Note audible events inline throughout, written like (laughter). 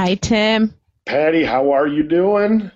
Hi, Tim. Patty, how are you doing?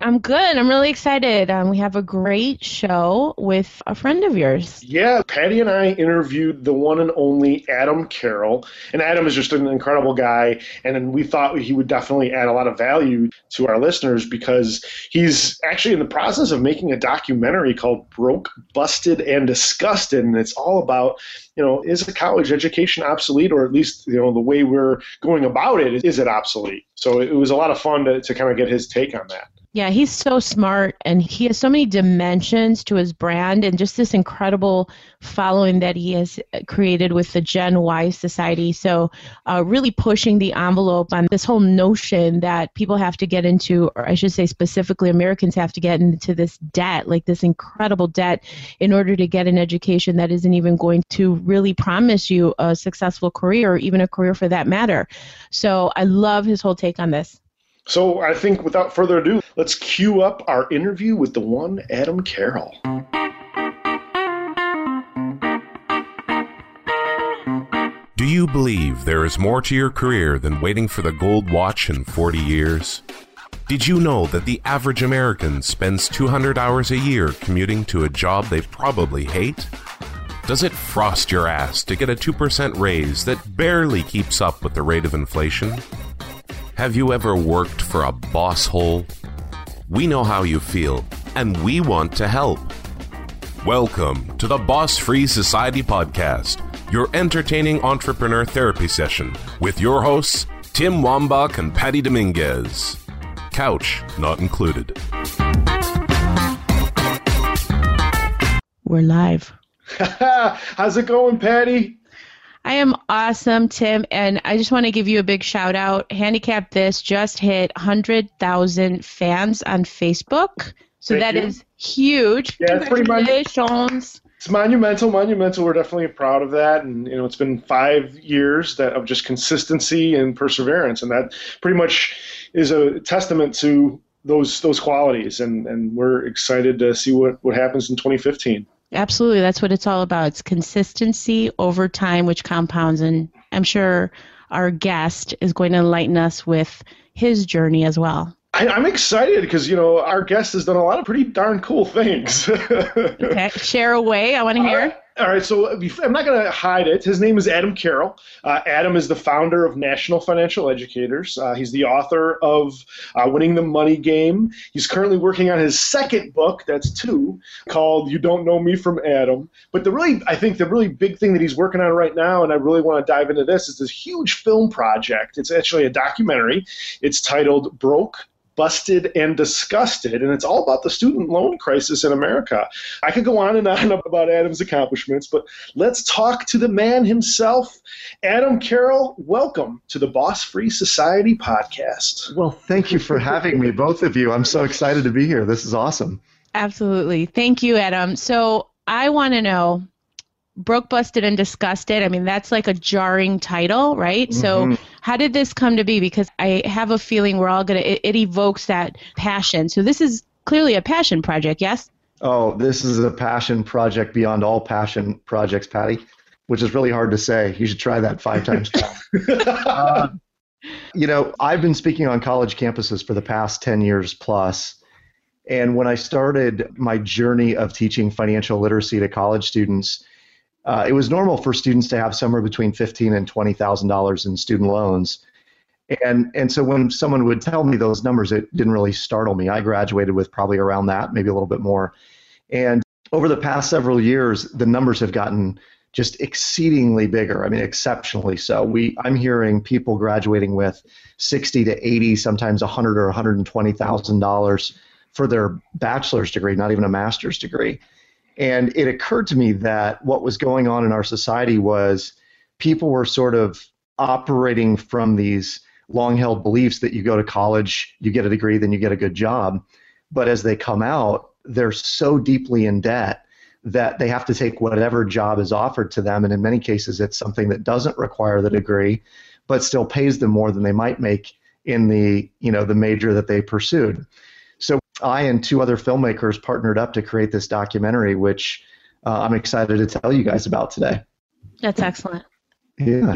I'm good. I'm really excited. Um, we have a great show with a friend of yours. Yeah, Patty and I interviewed the one and only Adam Carroll. And Adam is just an incredible guy. And we thought he would definitely add a lot of value to our listeners because he's actually in the process of making a documentary called Broke, Busted, and Disgusted. And it's all about you know, is a college education obsolete, or at least you know the way we're going about it is it obsolete? So it was a lot of fun to, to kind of get his take on that. Yeah, he's so smart and he has so many dimensions to his brand and just this incredible following that he has created with the Gen Y Society. So, uh, really pushing the envelope on this whole notion that people have to get into, or I should say specifically, Americans have to get into this debt, like this incredible debt, in order to get an education that isn't even going to really promise you a successful career or even a career for that matter. So, I love his whole take on this. So I think without further ado, let's cue up our interview with the one Adam Carroll. Do you believe there is more to your career than waiting for the gold watch in 40 years? Did you know that the average American spends 200 hours a year commuting to a job they probably hate? Does it frost your ass to get a 2% raise that barely keeps up with the rate of inflation? Have you ever worked for a boss hole? We know how you feel, and we want to help. Welcome to the Boss Free Society Podcast, your entertaining entrepreneur therapy session with your hosts, Tim Wambach and Patty Dominguez. Couch not included. We're live. (laughs) How's it going, Patty? I am awesome, Tim, and I just want to give you a big shout out. Handicap This just hit 100,000 fans on Facebook. So Thank that you. is huge. Yeah, it's pretty much. It's monumental, monumental. We're definitely proud of that, and you know, it's been five years that of just consistency and perseverance, and that pretty much is a testament to those those qualities. And and we're excited to see what what happens in 2015. Absolutely. That's what it's all about. It's consistency over time, which compounds. And I'm sure our guest is going to enlighten us with his journey as well. I, am excited because you know our guest has done a lot of pretty darn cool things. (laughs) okay, share away. I want to hear. All right, so I'm not going to hide it. His name is Adam Carroll. Uh, Adam is the founder of National Financial Educators. Uh, he's the author of uh, Winning the Money Game. He's currently working on his second book, that's two, called You Don't Know Me from Adam. But the really, I think the really big thing that he's working on right now, and I really want to dive into this, is this huge film project. It's actually a documentary. It's titled Broke, busted and disgusted. And it's all about the student loan crisis in America. I could go on and on (laughs) about Adam's accomplishments, but let's talk to the man himself. Adam Carroll, welcome to the Boss Free Society podcast. Well, thank you for having me, both of you. I'm so excited to be here. This is awesome. Absolutely. Thank you, Adam. So I want to know broke busted and disgusted. I mean that's like a jarring title right? Mm-hmm. so how did this come to be? Because i have a feeling we're all gonna it, it evokes that passion. So this is clearly a passion project yes? Oh this is a passion project beyond all passion projects patty which is really hard to say. You should try that five times. (laughs) Uh, you know i've been speaking on college campuses for the past 10 years plus and when i started my journey of teaching financial literacy to college students uh, it was normal for students to have somewhere between fifteen and twenty thousand dollars in student loans, and and so when someone would tell me those numbers, it didn't really startle me. I graduated with probably around that, maybe a little bit more, and over the past several years, the numbers have gotten just exceedingly bigger. I mean, exceptionally so. We I'm hearing people graduating with sixty to eighty, sometimes hundred or one hundred and twenty thousand dollars for their bachelor's degree, not even a master's degree. And it occurred to me that what was going on in our society was people were sort of operating from these long held beliefs that you go to college, you get a degree, then you get a good job. But as they come out, they're so deeply in debt that they have to take whatever job is offered to them. And in many cases, it's something that doesn't require the degree, but still pays them more than they might make in the, you know, the major that they pursued. I and two other filmmakers partnered up to create this documentary, which uh, I'm excited to tell you guys about today. That's excellent. Yeah.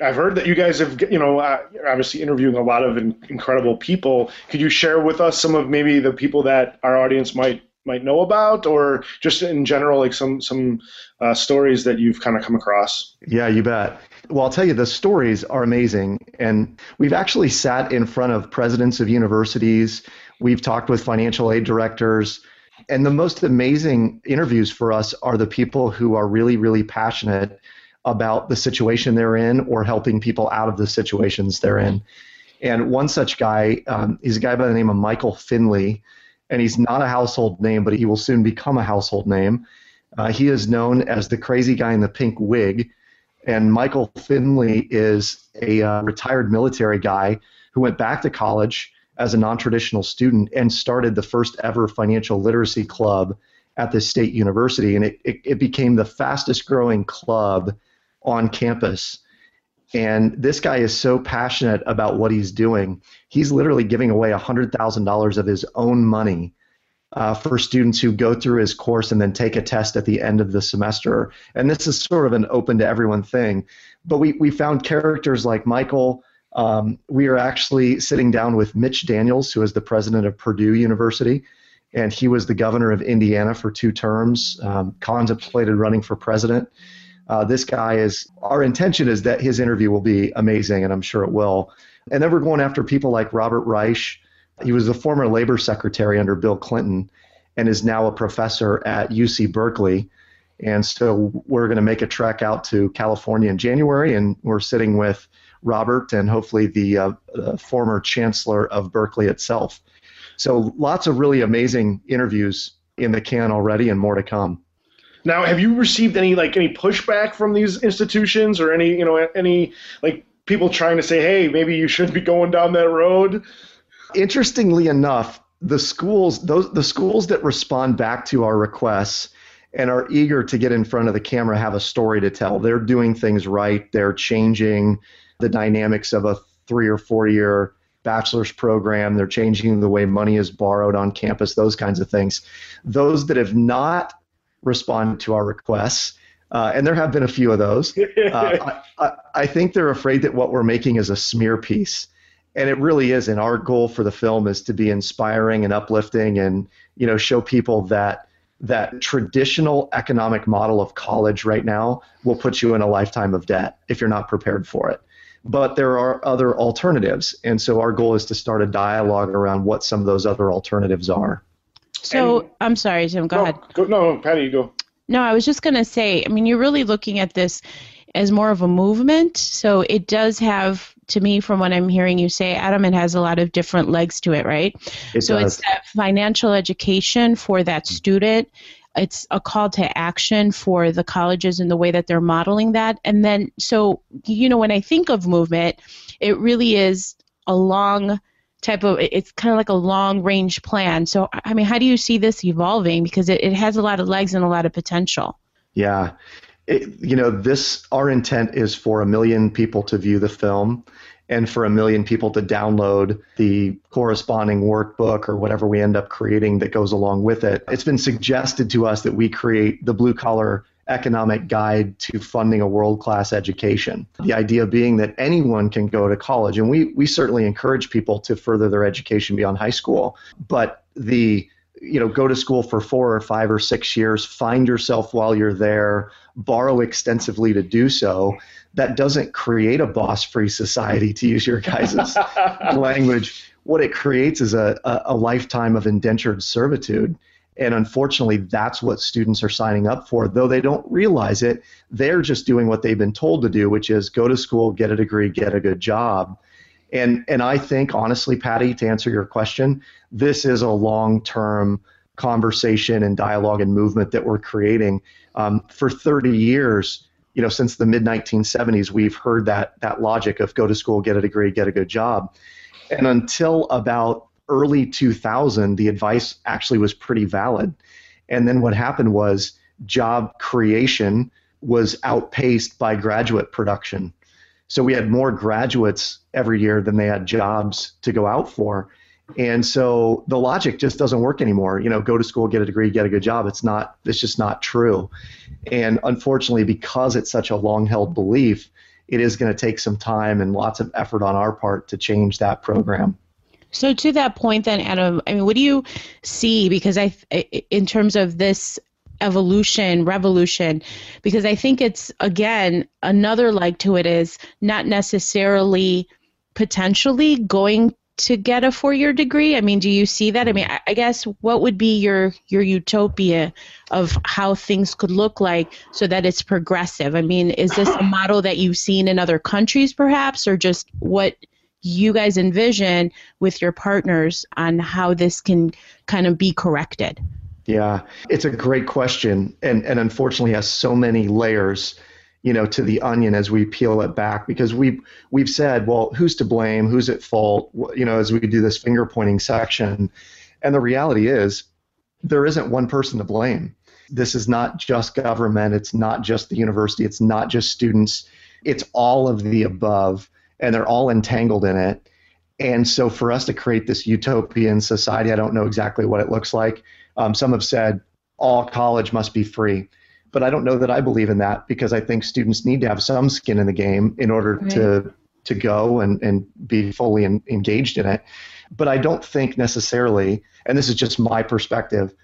I've heard that you guys have, you know, uh, obviously interviewing a lot of in- incredible people. Could you share with us some of maybe the people that our audience might might know about, or just in general, like some some uh, stories that you've kind of come across? Yeah, you bet. Well, I'll tell you, the stories are amazing, and we've actually sat in front of presidents of universities. We've talked with financial aid directors. And the most amazing interviews for us are the people who are really, really passionate about the situation they're in or helping people out of the situations they're in. And one such guy um, is a guy by the name of Michael Finley, and he's not a household name, but he will soon become a household name. Uh, he is known as the crazy guy in the pink wig. And Michael Finley is a uh, retired military guy who went back to college as a non traditional student and started the first ever financial literacy club at this state university. And it, it, it became the fastest growing club on campus. And this guy is so passionate about what he's doing. He's literally giving away $100,000 of his own money uh, for students who go through his course and then take a test at the end of the semester. And this is sort of an open to everyone thing. But we, we found characters like Michael. Um, we are actually sitting down with Mitch Daniels, who is the president of Purdue University, and he was the governor of Indiana for two terms, um, contemplated running for president. Uh, this guy is, our intention is that his interview will be amazing, and I'm sure it will. And then we're going after people like Robert Reich. He was the former labor secretary under Bill Clinton and is now a professor at UC Berkeley. And so we're going to make a trek out to California in January, and we're sitting with Robert and hopefully the uh, uh, former chancellor of Berkeley itself. So lots of really amazing interviews in the can already, and more to come. Now, have you received any like any pushback from these institutions or any you know any like people trying to say, hey, maybe you shouldn't be going down that road? Interestingly enough, the schools those the schools that respond back to our requests and are eager to get in front of the camera have a story to tell. They're doing things right. They're changing the dynamics of a three or four year bachelor's program. They're changing the way money is borrowed on campus, those kinds of things. Those that have not responded to our requests, uh, and there have been a few of those, (laughs) uh, I, I, I think they're afraid that what we're making is a smear piece. And it really is and Our goal for the film is to be inspiring and uplifting and, you know, show people that that traditional economic model of college right now will put you in a lifetime of debt if you're not prepared for it but there are other alternatives. And so our goal is to start a dialogue around what some of those other alternatives are. So and, I'm sorry, Tim. Go no, ahead. Go, no, Patty, you go. No, I was just going to say. I mean, you're really looking at this as more of a movement. So it does have, to me, from what I'm hearing you say, Adam, it has a lot of different legs to it, right? It so does. it's that financial education for that mm. student it's a call to action for the colleges in the way that they're modeling that. And then, so, you know, when I think of movement, it really is a long type of, it's kind of like a long range plan. So, I mean, how do you see this evolving? Because it, it has a lot of legs and a lot of potential. Yeah. It, you know, this, our intent is for a million people to view the film and for a million people to download the corresponding workbook or whatever we end up creating that goes along with it. It's been suggested to us that we create the blue collar economic guide to funding a world class education. The idea being that anyone can go to college, and we, we certainly encourage people to further their education beyond high school, but the you know go to school for four or five or six years find yourself while you're there borrow extensively to do so that doesn't create a boss free society, to use your guys' (laughs) language. What it creates is a, a, lifetime of indentured servitude. And unfortunately, that's what students are signing up for. Though they don't realize it, they're just doing what they've been told to do, which is go to school, get a degree, get a good job. And, and I think, honestly, Patty, to answer your question, this is a long term conversation and dialogue and movement that we're creating. Um, for 30 years, you know, since the mid 1970s, we've heard that that logic of go to school, get a degree, get a good job, and until about early 2000, the advice actually was pretty valid. And then what happened was job creation was outpaced by graduate production. So we had more graduates every year than they had jobs to go out for. And so the logic just doesn't work anymore. You know, go to school, get a degree, get a good job. It's not, it's just not true. And unfortunately, because it's such a long held belief, it is going to take some time and lots of effort on our part to change that program. So to that point, then, Adam, I mean, what do you see? Because I, in terms of this evolution, revolution, because I think it's again another leg to it is not necessarily potentially going to get a four-year degree? I mean, do you see that? I mean, I, I guess what would be your your utopia of how things could look like so that it's progressive? I mean, is this a (coughs) model that you've seen in other countries, perhaps, or just what you guys envision with your partners on how this can kind of be corrected? Yeah, it's a great question, and and unfortunately has so many layers, you know, to the onion as we peel it back because we've we've said, well, who's to blame, who's at fault, you know, as we do this finger pointing section, and the reality is, there isn't one person to blame. This is not just government, it's not just the university, it's not just students, it's all of the above and they're all entangled in it. And so for us to create this utopian society, I don't know exactly what it looks like. Um, some have said all college must be free, but I don't know that I believe in that because I think students need to have some skin in the game in order right. to to go and, and be fully in, engaged in it. But I don't think necessarily, and this is just my perspective,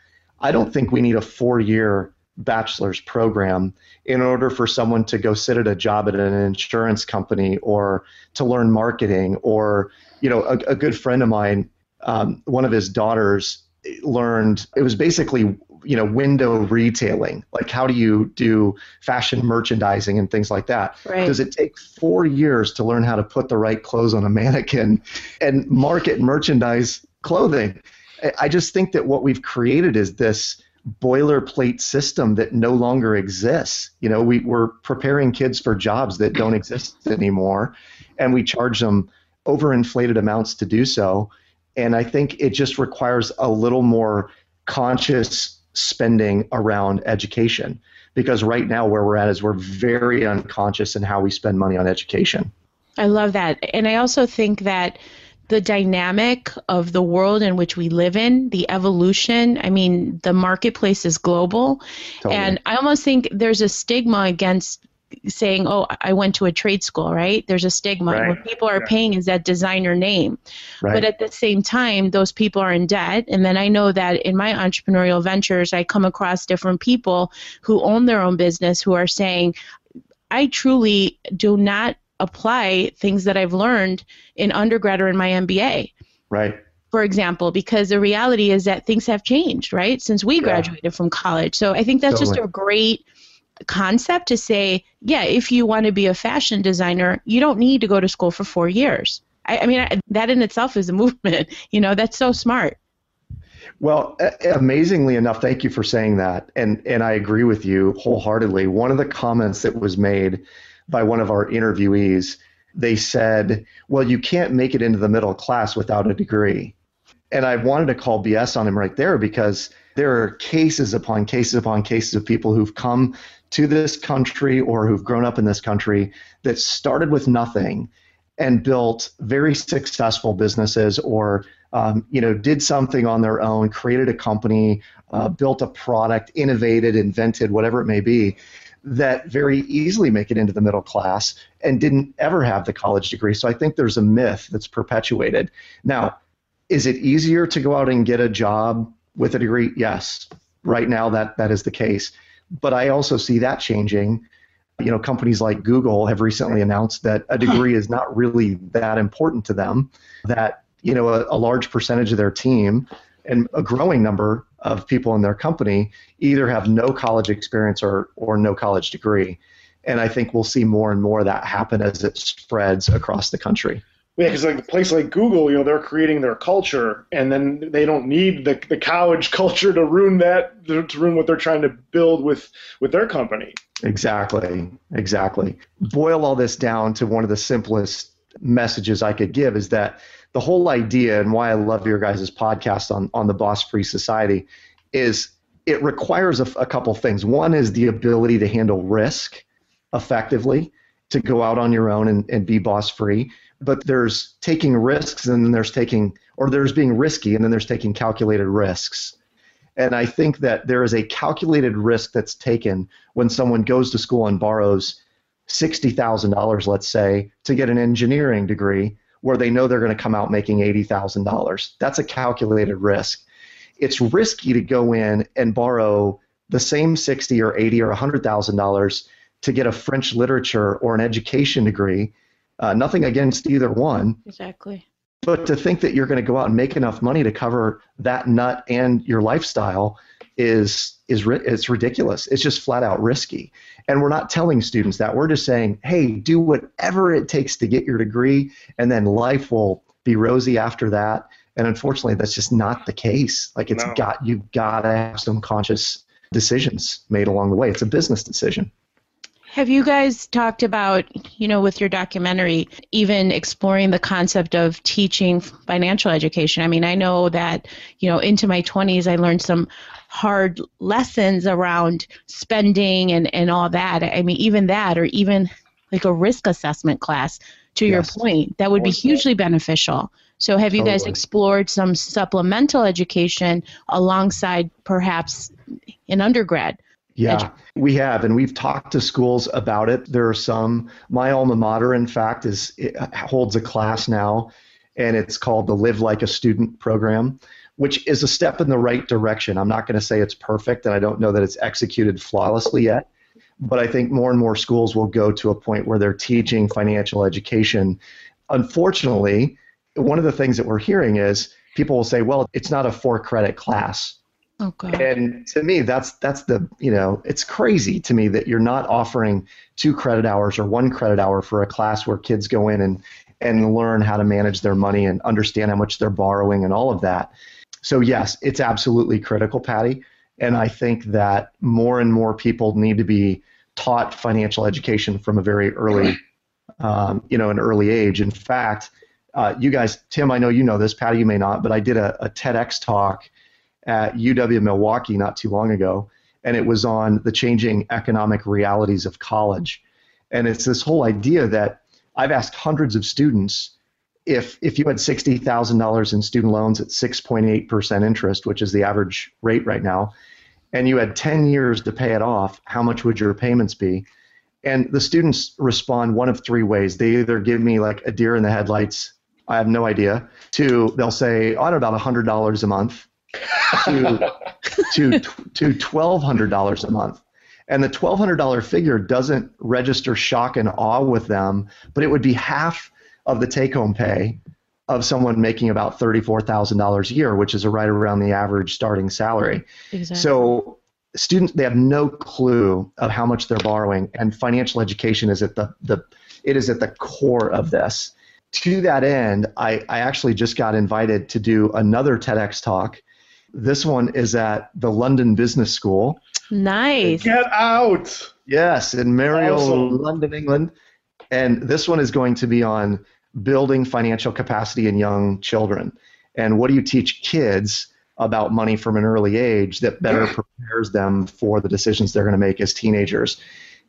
I don't think we need a four year bachelor's program in order for someone to go sit at a job at an insurance company or to learn marketing or you know a, a good friend of mine um, one of his daughters learned it was basically you know window retailing like how do you do fashion merchandising and things like that right. does it take four years to learn how to put the right clothes on a mannequin and market merchandise clothing i just think that what we've created is this boilerplate system that no longer exists. You know, we, we're preparing kids for jobs that don't exist anymore, and we charge them overinflated amounts to do so. And I think it just requires a little more conscious spending around education because right now where we're at is we're very unconscious in how we spend money on education. I love that. And I also think that the dynamic of the world in which we live in, the evolution. I mean, the marketplace is global. Totally. And I almost think there's a stigma against saying, oh, I went to a trade school, right? There's a stigma. Right. What people are paying is that designer name. Right. But at the same time, those people are in debt. And then I know that in my entrepreneurial ventures, I come across different people who own their own business who are saying, I truly do not apply things that I've learned in undergrad or in my MBA. Right. For example, because the reality is that things have changed, right, since we graduated yeah. from college. So I think that's totally. just a great concept to say, yeah, if you want to be a fashion designer, you don't need to go to school for four years. I, I mean, I, that in itself is a (laughs) movement. You know, that's so smart. Well, amazingly enough, thank you for saying that, and and I agree with you wholeheartedly. One of the comments that was made by one of our interviewees. They said, Well, you can't make it into the middle class without a degree. And I wanted to call BS on him right there because there are cases upon cases upon cases of people who've come to this country or who've grown up in this country that started with nothing and built very successful businesses or um, you know did something on their own created a company uh, built a product innovated invented whatever it may be that very easily make it into the middle class and didn't ever have the college degree. So I think there's a myth that's perpetuated. Now, is it easier to go out and get a job with a degree? Yes. Right now that that is the case. But I also see that changing. You know, companies like Google have recently announced that a degree is not really that important to them, that, you know, a, a large percentage of their team and a growing number of people in their company either have no college experience or, or no college degree. And I think we'll see more and more of that happen as it spreads across the country. Yeah, because like a place like Google, you know, they're creating their culture, and then they don't need the, the college (laughs) culture to ruin that to ruin what they're trying to build with with their company. Exactly, exactly. Boil all this down to one of the simplest messages I could give is that the whole idea and why I love your guys' podcast on, on the Boss Free Society is it requires a, a couple things. One is the ability to handle risk effectively, to go out on your own and, and be boss free. But there's taking risks and then there's taking, or there's being risky and then there's taking calculated risks. And I think that there is a calculated risk that's taken when someone goes to school and borrows $60,000, let's say, to get an engineering degree where they know they're going to come out making $80,000. That's a calculated risk. It's risky to go in and borrow the same 60 or 80 or $100,000 to get a French literature or an education degree. Uh, nothing against either one. Exactly. But to think that you're going to go out and make enough money to cover that nut and your lifestyle is is it's ridiculous. It's just flat out risky. And we're not telling students that. We're just saying, "Hey, do whatever it takes to get your degree and then life will be rosy after that." And unfortunately, that's just not the case. Like it's no. got you've got to have some conscious decisions made along the way. It's a business decision. Have you guys talked about, you know, with your documentary, even exploring the concept of teaching financial education? I mean, I know that, you know, into my 20s, I learned some hard lessons around spending and, and all that. I mean, even that, or even like a risk assessment class, to yes. your point, that would be hugely beneficial. So, have you totally. guys explored some supplemental education alongside perhaps in undergrad? Yeah, we have, and we've talked to schools about it. There are some. My alma mater, in fact, is holds a class now, and it's called the Live Like a Student program, which is a step in the right direction. I'm not going to say it's perfect, and I don't know that it's executed flawlessly yet, but I think more and more schools will go to a point where they're teaching financial education. Unfortunately, one of the things that we're hearing is people will say, "Well, it's not a four credit class." Oh. And to me, that's that's the you know it's crazy to me that you're not offering two credit hours or one credit hour for a class where kids go in and and learn how to manage their money and understand how much they're borrowing and all of that. So yes, it's absolutely critical, Patty. And I think that more and more people need to be taught financial education from a very early, um, you know, an early age. In fact, uh, you guys, Tim, I know you know this, Patty, you may not, but I did a, a TEDx talk at UW Milwaukee not too long ago, and it was on the changing economic realities of college. And it's this whole idea that I've asked hundreds of students if if you had sixty thousand dollars in student loans at six point eight percent interest, which is the average rate right now, and you had ten years to pay it off, how much would your payments be? And the students respond one of three ways. They either give me like a deer in the headlights, I have no idea. Two, they'll say, oh, I don't know, about hundred dollars a month to to to twelve hundred dollars a month. And the twelve hundred dollar figure doesn't register shock and awe with them, but it would be half of the take home pay of someone making about thirty four thousand dollars a year, which is right around the average starting salary. Exactly. So students they have no clue of how much they're borrowing, and financial education is at the the it is at the core of this. To that end, I, I actually just got invited to do another TEDx talk this one is at the London Business School. Nice. Get out. Yes, in Merrill, awesome. London, England. And this one is going to be on building financial capacity in young children. And what do you teach kids about money from an early age that better (clears throat) prepares them for the decisions they're going to make as teenagers?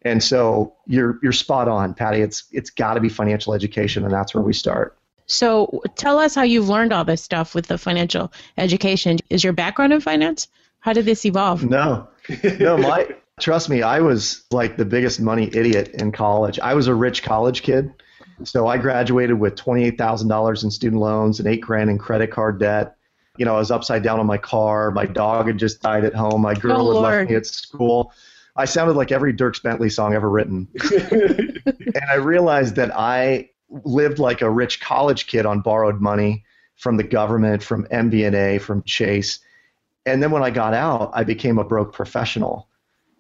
And so you're you're spot on, Patty. It's it's got to be financial education, and that's where we start. So tell us how you've learned all this stuff with the financial education. Is your background in finance? How did this evolve? No, no, my trust me, I was like the biggest money idiot in college. I was a rich college kid. So I graduated with $28,000 in student loans and eight grand in credit card debt. You know, I was upside down on my car. My dog had just died at home. My girl oh, had left me at school. I sounded like every Dierks Bentley song ever written. (laughs) and I realized that I lived like a rich college kid on borrowed money from the government, from MBNA, from Chase. And then when I got out, I became a broke professional.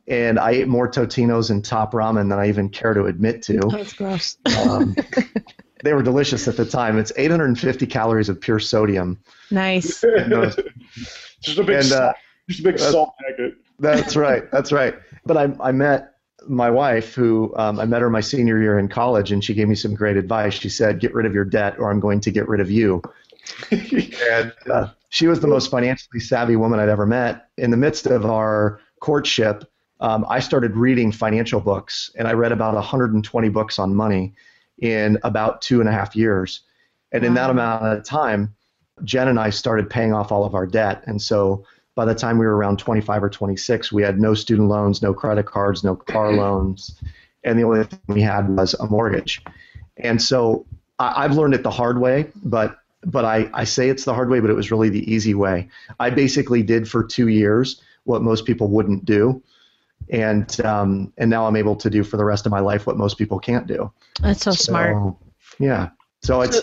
And I ate more Totinos and top ramen than I even care to admit to. Oh, that's gross. Um, (laughs) they were delicious at the time. It's 850 calories of pure sodium. Nice. (laughs) just a big, and, uh, just a big salt packet. That's right. That's right. But I, I met my wife, who um, I met her my senior year in college, and she gave me some great advice. She said, "Get rid of your debt, or I'm going to get rid of you." (laughs) and uh, she was the most financially savvy woman I'd ever met. In the midst of our courtship, um, I started reading financial books, and I read about 120 books on money in about two and a half years. And wow. in that amount of time, Jen and I started paying off all of our debt, and so by the time we were around 25 or 26, we had no student loans, no credit cards, no car (clears throat) loans. and the only thing we had was a mortgage. And so I, I've learned it the hard way, but but I, I say it's the hard way, but it was really the easy way. I basically did for two years what most people wouldn't do. And um, and now I'm able to do for the rest of my life what most people can't do. That's so, so smart. Yeah. So it's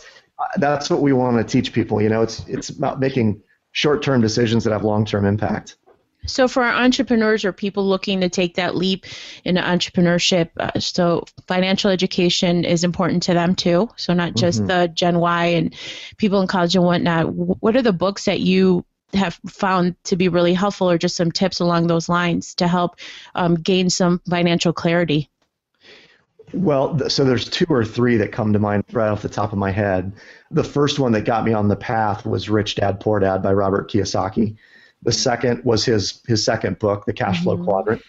that's what we want to teach people. You know, it's it's about making short-term decisions that have long-term impact. So, for our entrepreneurs or people looking to take that leap into entrepreneurship, uh, so financial education is important to them too. So, not just mm-hmm. the Gen Y and people in college and whatnot. What are the books that you have found to be really helpful, or just some tips along those lines to help um, gain some financial clarity? Well, so there's two or three that come to mind right off the top of my head. The first one that got me on the path was Rich Dad Poor Dad by Robert Kiyosaki. The second was his his second book, The Cash Flow mm-hmm. Quadrant.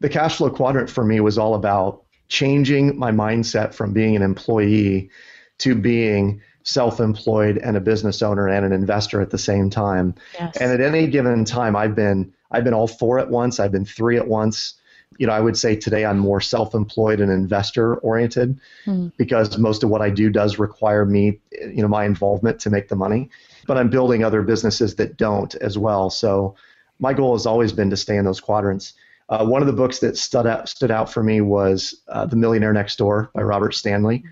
The Cash Flow Quadrant for me was all about changing my mindset from being an employee to being self-employed and a business owner and an investor at the same time. Yes. And at any given time I've been I've been all four at once, I've been three at once. You know, I would say today I'm more self-employed and investor oriented mm. because most of what I do does require me, you know, my involvement to make the money but I'm building other businesses that don't as well. So my goal has always been to stay in those quadrants. Uh, one of the books that stood out stood out for me was uh, The Millionaire Next Door by Robert Stanley,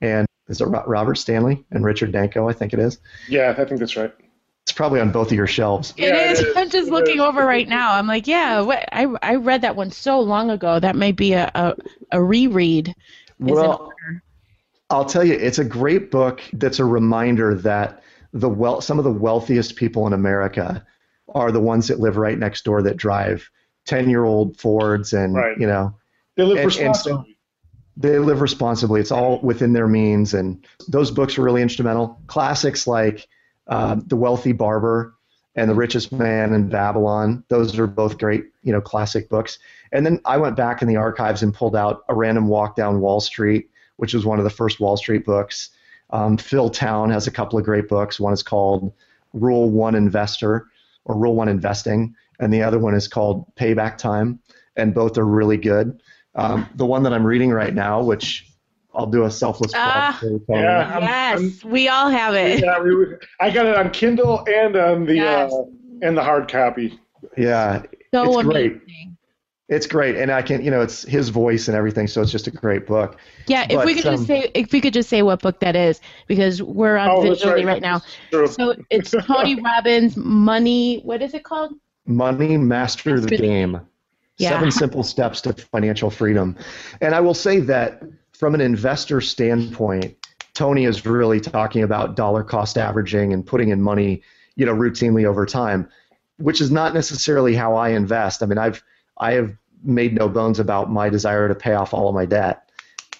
and is it Robert Stanley and Richard Danko? I think it is. Yeah, I think that's right. It's probably on both of your shelves. It yeah, is. It is. I'm just looking over right now. I'm like, yeah, what, I I read that one so long ago. That might be a a, a reread. Well, I'll tell you, it's a great book. That's a reminder that the well some of the wealthiest people in America are the ones that live right next door that drive 10 year old Fords and right. you know they live and, responsibly. And so they live responsibly. It's all within their means, and those books are really instrumental. Classics like uh, The Wealthy Barber and The Richest Man in Babylon; those are both great, you know, classic books. And then I went back in the archives and pulled out A Random Walk Down Wall Street, which was one of the first Wall Street books. Um, Phil Town has a couple of great books. One is called Rule One Investor or Rule One Investing, and the other one is called Payback Time, and both are really good. Um, the one that I'm reading right now, which I'll do a selfless plug. Uh, yeah, I'm, yes, I'm, we all have it. Yeah, we, I got it on Kindle and on the yes. uh, and the hard copy. Yeah, so it's amazing. great. It's great, and I can, you know, it's his voice and everything, so it's just a great book. Yeah, if we could um, just say, if we could just say what book that is, because we're on oh, visually right. right. now. So it's (laughs) Tony Robbins' Money. What is it called? Money Master, Master the Game. Yeah. Seven simple steps to financial freedom, and I will say that from an investor standpoint, Tony is really talking about dollar cost averaging and putting in money, you know, routinely over time, which is not necessarily how I invest. I mean, I've I have made no bones about my desire to pay off all of my debt.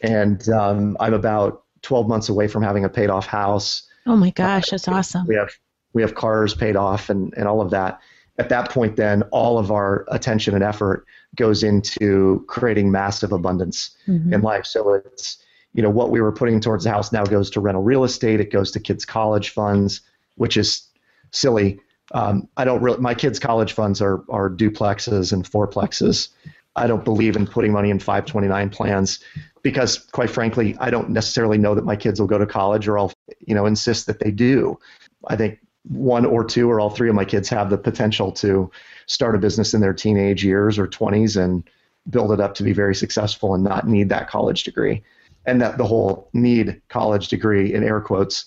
And um, I'm about 12 months away from having a paid off house. Oh my gosh, that's awesome. We have we have cars paid off and, and all of that. At that point, then all of our attention and effort goes into creating massive abundance mm-hmm. in life. So it's you know what we were putting towards the house now goes to rental real estate. It goes to kids' college funds, which is silly um, I don't really. My kids' college funds are are duplexes and fourplexes. I don't believe in putting money in 529 plans because, quite frankly, I don't necessarily know that my kids will go to college, or I'll you know insist that they do. I think one or two or all three of my kids have the potential to start a business in their teenage years or 20s and build it up to be very successful and not need that college degree. And that the whole need college degree in air quotes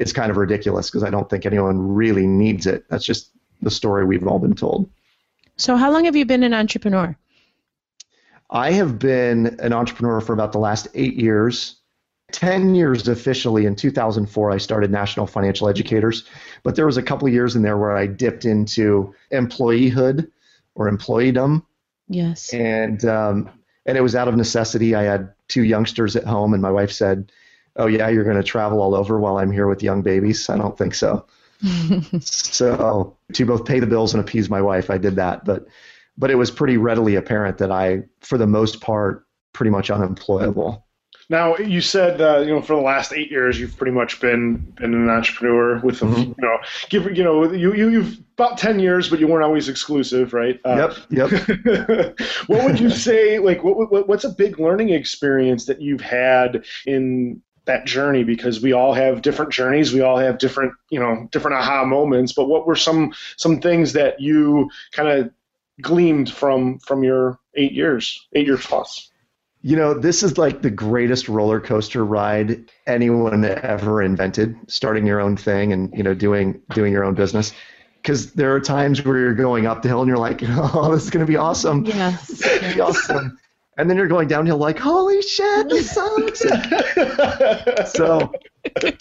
it's kind of ridiculous because I don't think anyone really needs it. That's just the story we've all been told. So, how long have you been an entrepreneur? I have been an entrepreneur for about the last eight years. 10 years officially. In 2004, I started National Financial Educators, but there was a couple of years in there where I dipped into employeehood or employeedom. Yes. And um, and it was out of necessity. I had two youngsters at home, and my wife said, oh yeah, you're going to travel all over while I'm here with young babies. I don't think so. (laughs) so to both pay the bills and appease my wife, I did that. But but it was pretty readily apparent that I, for the most part, pretty much unemployable. Now you said uh, you know for the last eight years you've pretty much been been an entrepreneur with mm-hmm. you know give you know you you you've about ten years but you weren't always exclusive right? Uh, yep yep. (laughs) what would you say like what, what what's a big learning experience that you've had in that journey because we all have different journeys we all have different you know different aha moments but what were some some things that you kind of gleamed from from your eight years eight years plus you know, this is like the greatest roller coaster ride anyone ever invented, starting your own thing and, you know, doing doing your own business. Because there are times where you're going up the hill and you're like, (laughs) oh, this is going to be awesome. Yes. This is going to be awesome. And then you're going downhill like, holy shit, this (laughs) sucks. so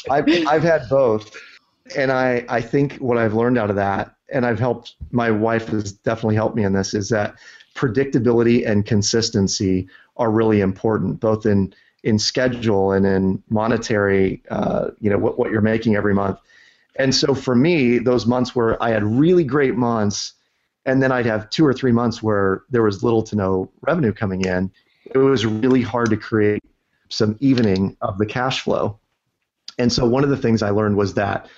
I've, I've had both. And I, I think what I've learned out of that, and I've helped, my wife has definitely helped me in this, is that predictability and consistency are really important, both in in schedule and in monetary, uh, you know, what, what you're making every month. And so for me, those months where I had really great months, and then I'd have two or three months where there was little to no revenue coming in, it was really hard to create some evening of the cash flow. And so one of the things I learned was that,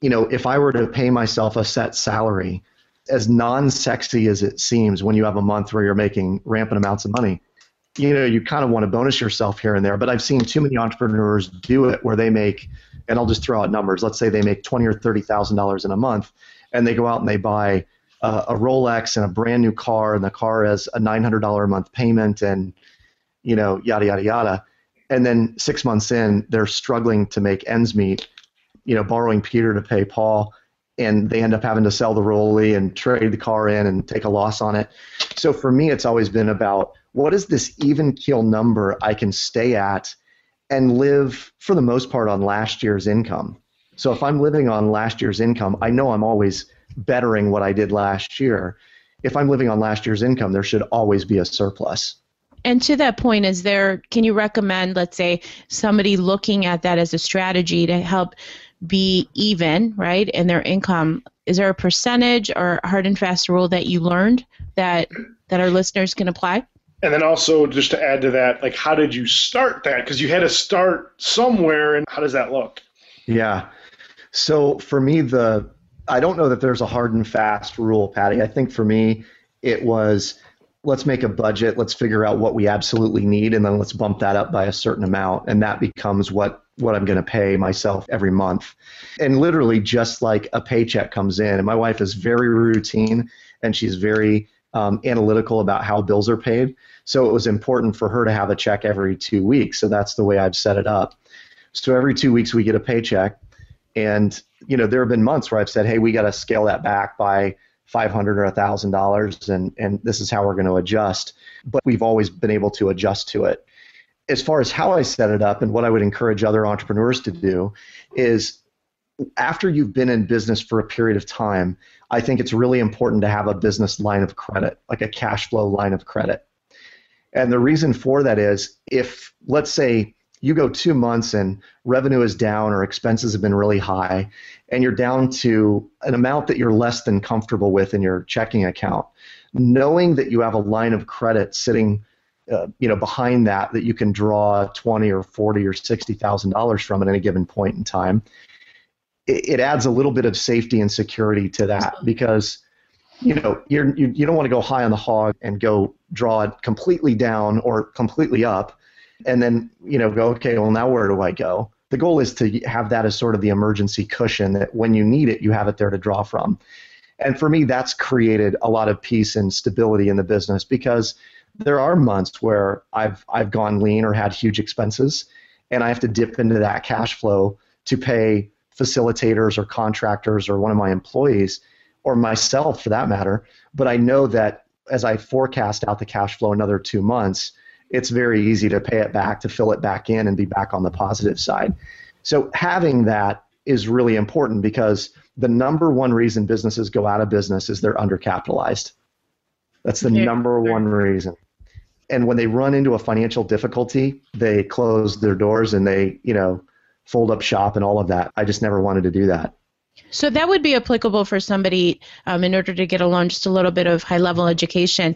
you know, if I were to pay myself a set salary, as non-sexy as it seems when you have a month where you're making rampant amounts of money, you know, you kind of want to bonus yourself here and there. But I've seen too many entrepreneurs do it where they make, and I'll just throw out numbers. Let's say they make twenty or thirty thousand dollars in a month, and they go out and they buy uh, a Rolex and a brand new car, and the car has a nine hundred dollar a month payment, and you know, yada yada yada. And then six months in, they're struggling to make ends meet. You know, borrowing Peter to pay Paul and they end up having to sell the Rolly and trade the car in and take a loss on it. So for me, it's always been about what is this even keel number I can stay at and live for the most part on last year's income. So if I'm living on last year's income, I know I'm always bettering what I did last year. If I'm living on last year's income, there should always be a surplus. And to that point, is there, can you recommend, let's say, somebody looking at that as a strategy to help be even, right, in their income? Is there a percentage or hard and fast rule that you learned that that our listeners can apply? And then also, just to add to that, like, how did you start that? Because you had to start somewhere, and how does that look? Yeah. So for me, the I don't know that there's a hard and fast rule, Patty. I think for me, it was let's make a budget, let's figure out what we absolutely need, and then let's bump that up by a certain amount, and that becomes what what I'm going to pay myself every month. And literally, just like a paycheck comes in, and my wife is very routine, and she's very um, analytical about how bills are paid. So it was important for her to have a check every two weeks. So that's the way I've set it up. So every two weeks we get a paycheck, and you know there have been months where I've said, "Hey, we got to scale that back by 500 or a thousand dollars, and and this is how we're going to adjust." But we've always been able to adjust to it. As far as how I set it up and what I would encourage other entrepreneurs to do is after you've been in business for a period of time, I think it's really important to have a business line of credit, like a cash flow line of credit. And the reason for that is if, let's say, you go two months and revenue is down or expenses have been really high, and you're down to an amount that you're less than comfortable with in your checking account, knowing that you have a line of credit sitting uh, you know behind that that you can draw 20 or 40 or 60 thousand dollars from at any given point in time it, it adds a little bit of safety and security to that because you know you're, you, you don't want to go high on the hog and go draw it completely down or completely up and then you know go okay well now where do i go the goal is to have that as sort of the emergency cushion that when you need it you have it there to draw from and for me that's created a lot of peace and stability in the business because there are months where i've i've gone lean or had huge expenses and i have to dip into that cash flow to pay facilitators or contractors or one of my employees or myself for that matter. But I know that as I forecast out the cash flow another two months, it's very easy to pay it back, to fill it back in, and be back on the positive side. So having that is really important because the number one reason businesses go out of business is they're undercapitalized. That's the yeah. number one reason. And when they run into a financial difficulty, they close their doors and they, you know, fold up shop and all of that. I just never wanted to do that. So that would be applicable for somebody um, in order to get a loan, just a little bit of high level education.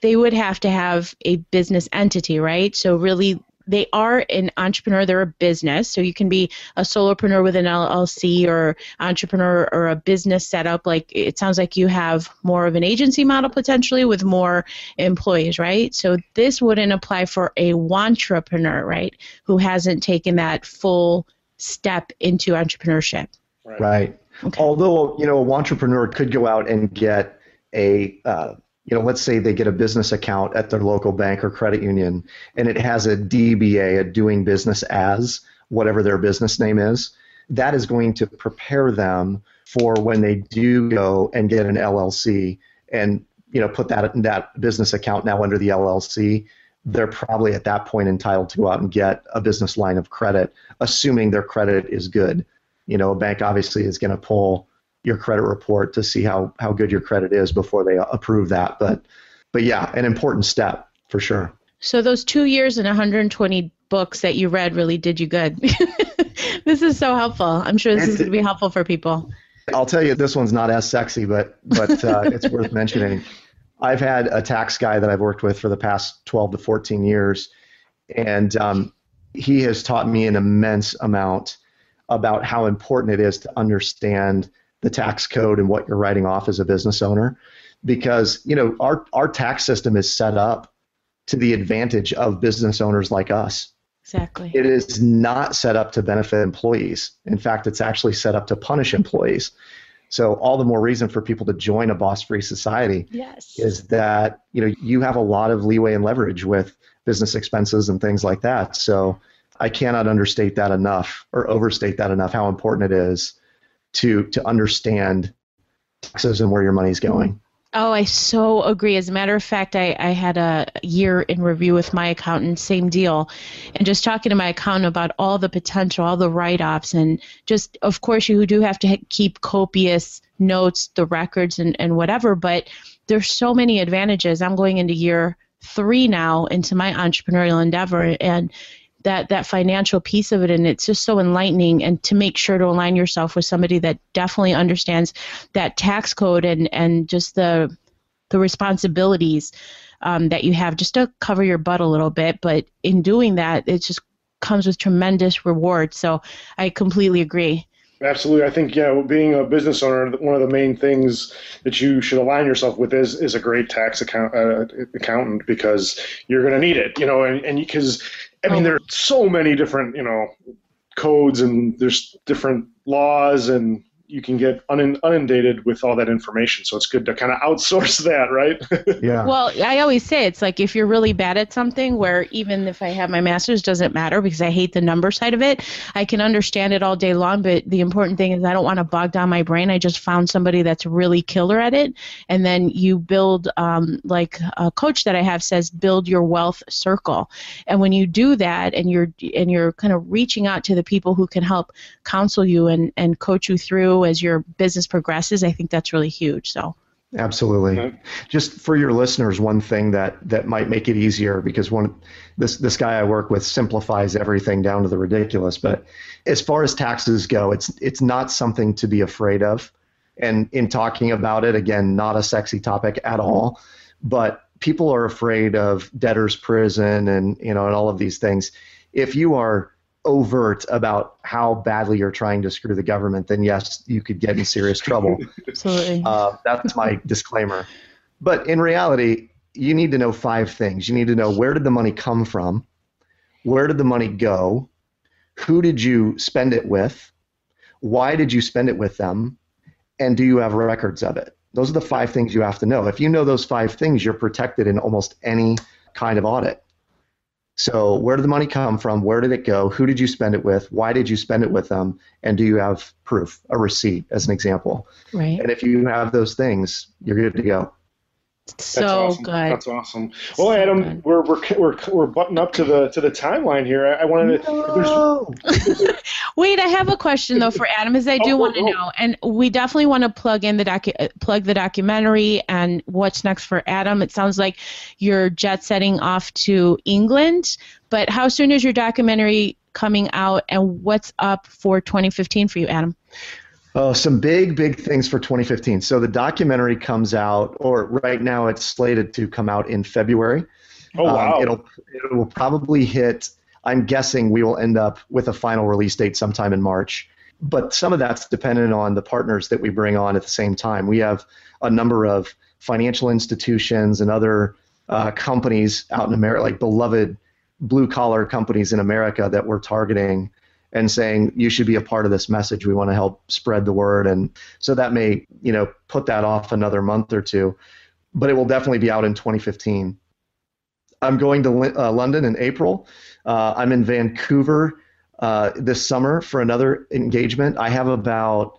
They would have to have a business entity, right? So really they are an entrepreneur, they're a business. So you can be a solopreneur with an LLC or entrepreneur or a business setup. Like it sounds like you have more of an agency model potentially with more employees, right? So this wouldn't apply for a entrepreneur, right? Who hasn't taken that full step into entrepreneurship. Right. right. Okay. Although, you know, a entrepreneur could go out and get a uh, you know, let's say they get a business account at their local bank or credit union and it has a DBA, a doing business as, whatever their business name is, that is going to prepare them for when they do go and get an LLC and, you know, put that that business account now under the LLC, they're probably at that point entitled to go out and get a business line of credit, assuming their credit is good. You know, a bank obviously is going to pull your credit report to see how, how good your credit is before they approve that. But but yeah, an important step for sure. So those two years and 120 books that you read really did you good. (laughs) this is so helpful. I'm sure this is going to be helpful for people. I'll tell you, this one's not as sexy, but but uh, (laughs) it's worth mentioning. I've had a tax guy that I've worked with for the past 12 to 14 years, and um, he has taught me an immense amount about how important it is to understand the tax code and what you're writing off as a business owner. Because you know our our tax system is set up to the advantage of business owners like us. Exactly. It is not set up to benefit employees. In fact it's actually set up to punish employees. So all the more reason for people to join a boss free society yes. is that you know you have a lot of leeway and leverage with business expenses and things like that. So i cannot understate that enough or overstate that enough how important it is to to understand taxes and where your money's mm-hmm. going. Oh, I so agree. As a matter of fact, I, I had a year in review with my accountant, same deal, and just talking to my accountant about all the potential, all the write offs, and just, of course, you do have to keep copious notes, the records, and, and whatever, but there's so many advantages. I'm going into year three now into my entrepreneurial endeavor, and that that financial piece of it and it's just so enlightening and to make sure to align yourself with somebody that definitely understands that tax code and and just the the responsibilities um, that you have just to cover your butt a little bit. But in doing that it just comes with tremendous reward so i completely agree. Absolutely, I think yeah, being a business owner, one of the main things that you should align yourself with is is a great tax account uh, accountant because you're going to need it, you know, and and because I mean, oh. there are so many different, you know, codes and there's different laws and you can get inundated with all that information. So it's good to kind of outsource (laughs) that, right? yeah. Well, I always say it's like if you're really bad at something, where even if I have my master's, doesn't matter because I hate the number side of it. I can understand it all day long, but the important thing is I don't want to bog down my brain. I just found somebody that's really killer at it, and then you build, um, like a coach that I have says, build your wealth circle, and when you do that, and you're and you're kind of reaching out to the people who can help counsel you and and coach you through as your business progresses, I think that's really huge. So. Absolutely. Just for your listeners, one thing that that might make it easier because one this this guy I work with simplifies everything down to the ridiculous. But as far as taxes go, it's it's not something to be afraid of. And in talking about it, again, not a sexy topic at all. But people are afraid of debtor's prison and you know and all of these things. If you are overt about how badly you're trying to screw the government, then yes, you could get in serious trouble. (laughs) Absolutely. Uh, that's my (laughs) disclaimer. But in reality, you need to know five things. You need to know where did the money come from? Where did the money go? Who did you spend it with? Why did you spend it with them? And do you have records of it? Those are the five things you have to know. If you know those five things, you're protected in almost any kind of audit. So, where did the money come from? Where did it go? Who did you spend it with? Why did you spend it with them? And do you have proof, a receipt, as an example? Right. And if you have those things, you're good to go. So That's awesome. good. That's awesome. Well, so Adam, we're, we're we're we're butting up to the to the timeline here. I, I wanted to. No. (laughs) Wait, I have a question though for Adam, as I do oh, want to oh. know, and we definitely want to plug in the docu- uh, plug the documentary and what's next for Adam. It sounds like you're jet setting off to England, but how soon is your documentary coming out, and what's up for 2015 for you, Adam? Oh, some big, big things for 2015. So the documentary comes out, or right now it's slated to come out in February. Oh wow! Um, it'll it will probably hit. I'm guessing we will end up with a final release date sometime in March. But some of that's dependent on the partners that we bring on at the same time. We have a number of financial institutions and other uh, companies out in America, like beloved blue collar companies in America that we're targeting and saying you should be a part of this message. We want to help spread the word, and so that may you know put that off another month or two, but it will definitely be out in 2015. I'm going to uh, London in April. Uh, I'm in Vancouver uh, this summer for another engagement. I have about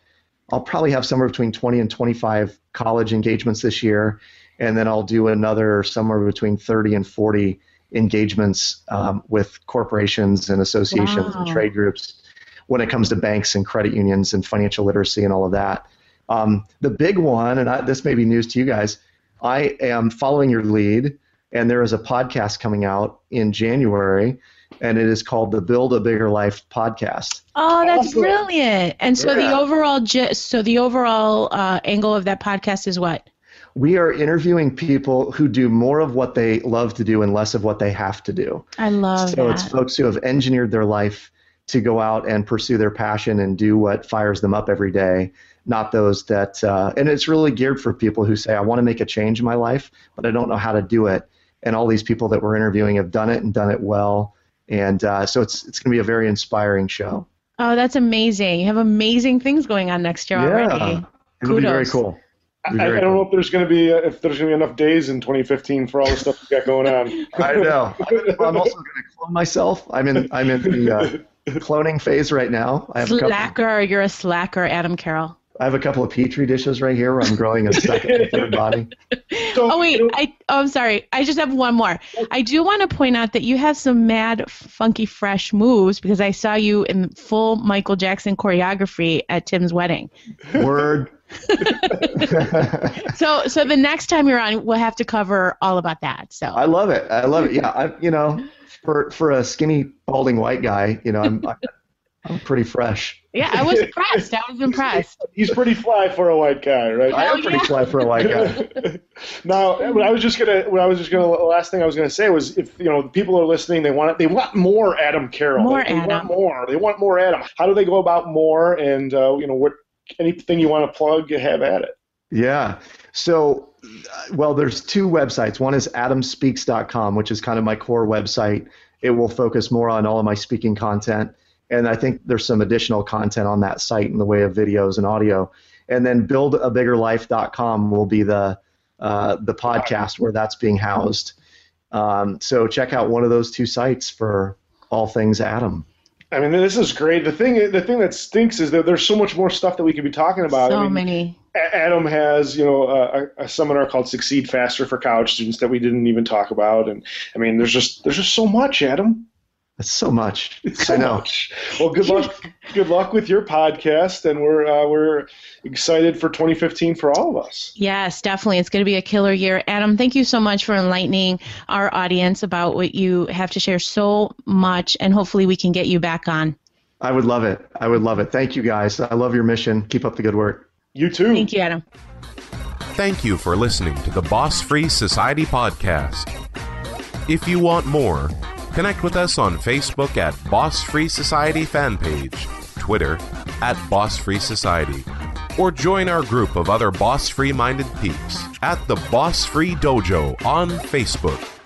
I'll probably have somewhere between 20 and 25 college engagements this year, and then I'll do another somewhere between 30 and 40 engagements um, with corporations and associations wow. and trade groups when it comes to banks and credit unions and financial literacy and all of that. Um, the big one, and I, this may be news to you guys, I am following your lead, and there is a podcast coming out in January, and it is called the Build a Bigger Life podcast. Oh, that's awesome. brilliant! And so yeah. the overall, so the overall uh, angle of that podcast is what? We are interviewing people who do more of what they love to do and less of what they have to do. I love so that. it's folks who have engineered their life to go out and pursue their passion and do what fires them up every day, not those that, uh, and it's really geared for people who say, I want to make a change in my life, but I don't know how to do it. And all these people that we're interviewing have done it and done it well. And uh, so it's, it's going to be a very inspiring show. Oh, that's amazing. You have amazing things going on next year yeah, already. It'll be very cool. I, I, don't know if there's going to be uh, if there's going to be enough days in 2015 for all the stuff we got going on. (laughs) I know. I'm also going to clone myself. I'm in I'm in the uh, cloning phase right now. I have slacker, couple, you're a slacker, Adam Carroll. I have a couple of petri dishes right here where I'm growing a second and third (laughs) body. oh wait, I oh, I'm sorry. I just have one more. I do want to point out that you have some mad, funky, fresh moves because I saw you in full Michael Jackson choreography at Tim's wedding. Word. (laughs) (laughs) so so the next time you're on, we'll have to cover all about that. So I love it. I love it. Yeah, I you know, for for a skinny balding white guy, you know, I'm I'm pretty fresh. Yeah, I was impressed. I was (laughs) impressed. He's pretty fly for a white guy, right? I am pretty yeah. fly for a white guy. (laughs) now, what I was just gonna, what I was just gonna, last thing I was gonna say was, if you know, people are listening, they want, they want more Adam Carroll. More they, Adam. Want more. They want more Adam. How do they go about more? And uh, you know, what anything you want to plug, you have at it. Yeah. So, well, there's two websites. One is adamspeaks.com, which is kind of my core website. It will focus more on all of my speaking content. And I think there's some additional content on that site in the way of videos and audio. And then buildabiggerlife.com will be the uh, the podcast where that's being housed. Um, so check out one of those two sites for all things Adam. I mean, this is great. The thing, the thing that stinks is that there's so much more stuff that we could be talking about. So I mean, many. Adam has, you know, a, a, seminar called "Succeed Faster" for college students that we didn't even talk about, and I mean, there's just there's just so much, Adam. (laughs) It's so much. It's so I know. Much. Well, good luck. good luck with your podcast, and we're uh, we're excited for 2015 for all of us. Yes, definitely. It's going to be a killer year. Adam, thank you so much for enlightening our audience about what you have to share so much, and hopefully we can get you back on. I would love it. I would love it. Thank you, guys. I love your mission. Keep up the good work. You too. Thank you, Adam. Thank you for listening to the Boss Free Society podcast. If you want more Connect with us on Facebook at Boss Free Society fan page, Twitter at Boss Free Society, or join our group of other boss free minded peeps at the Boss Free Dojo on Facebook.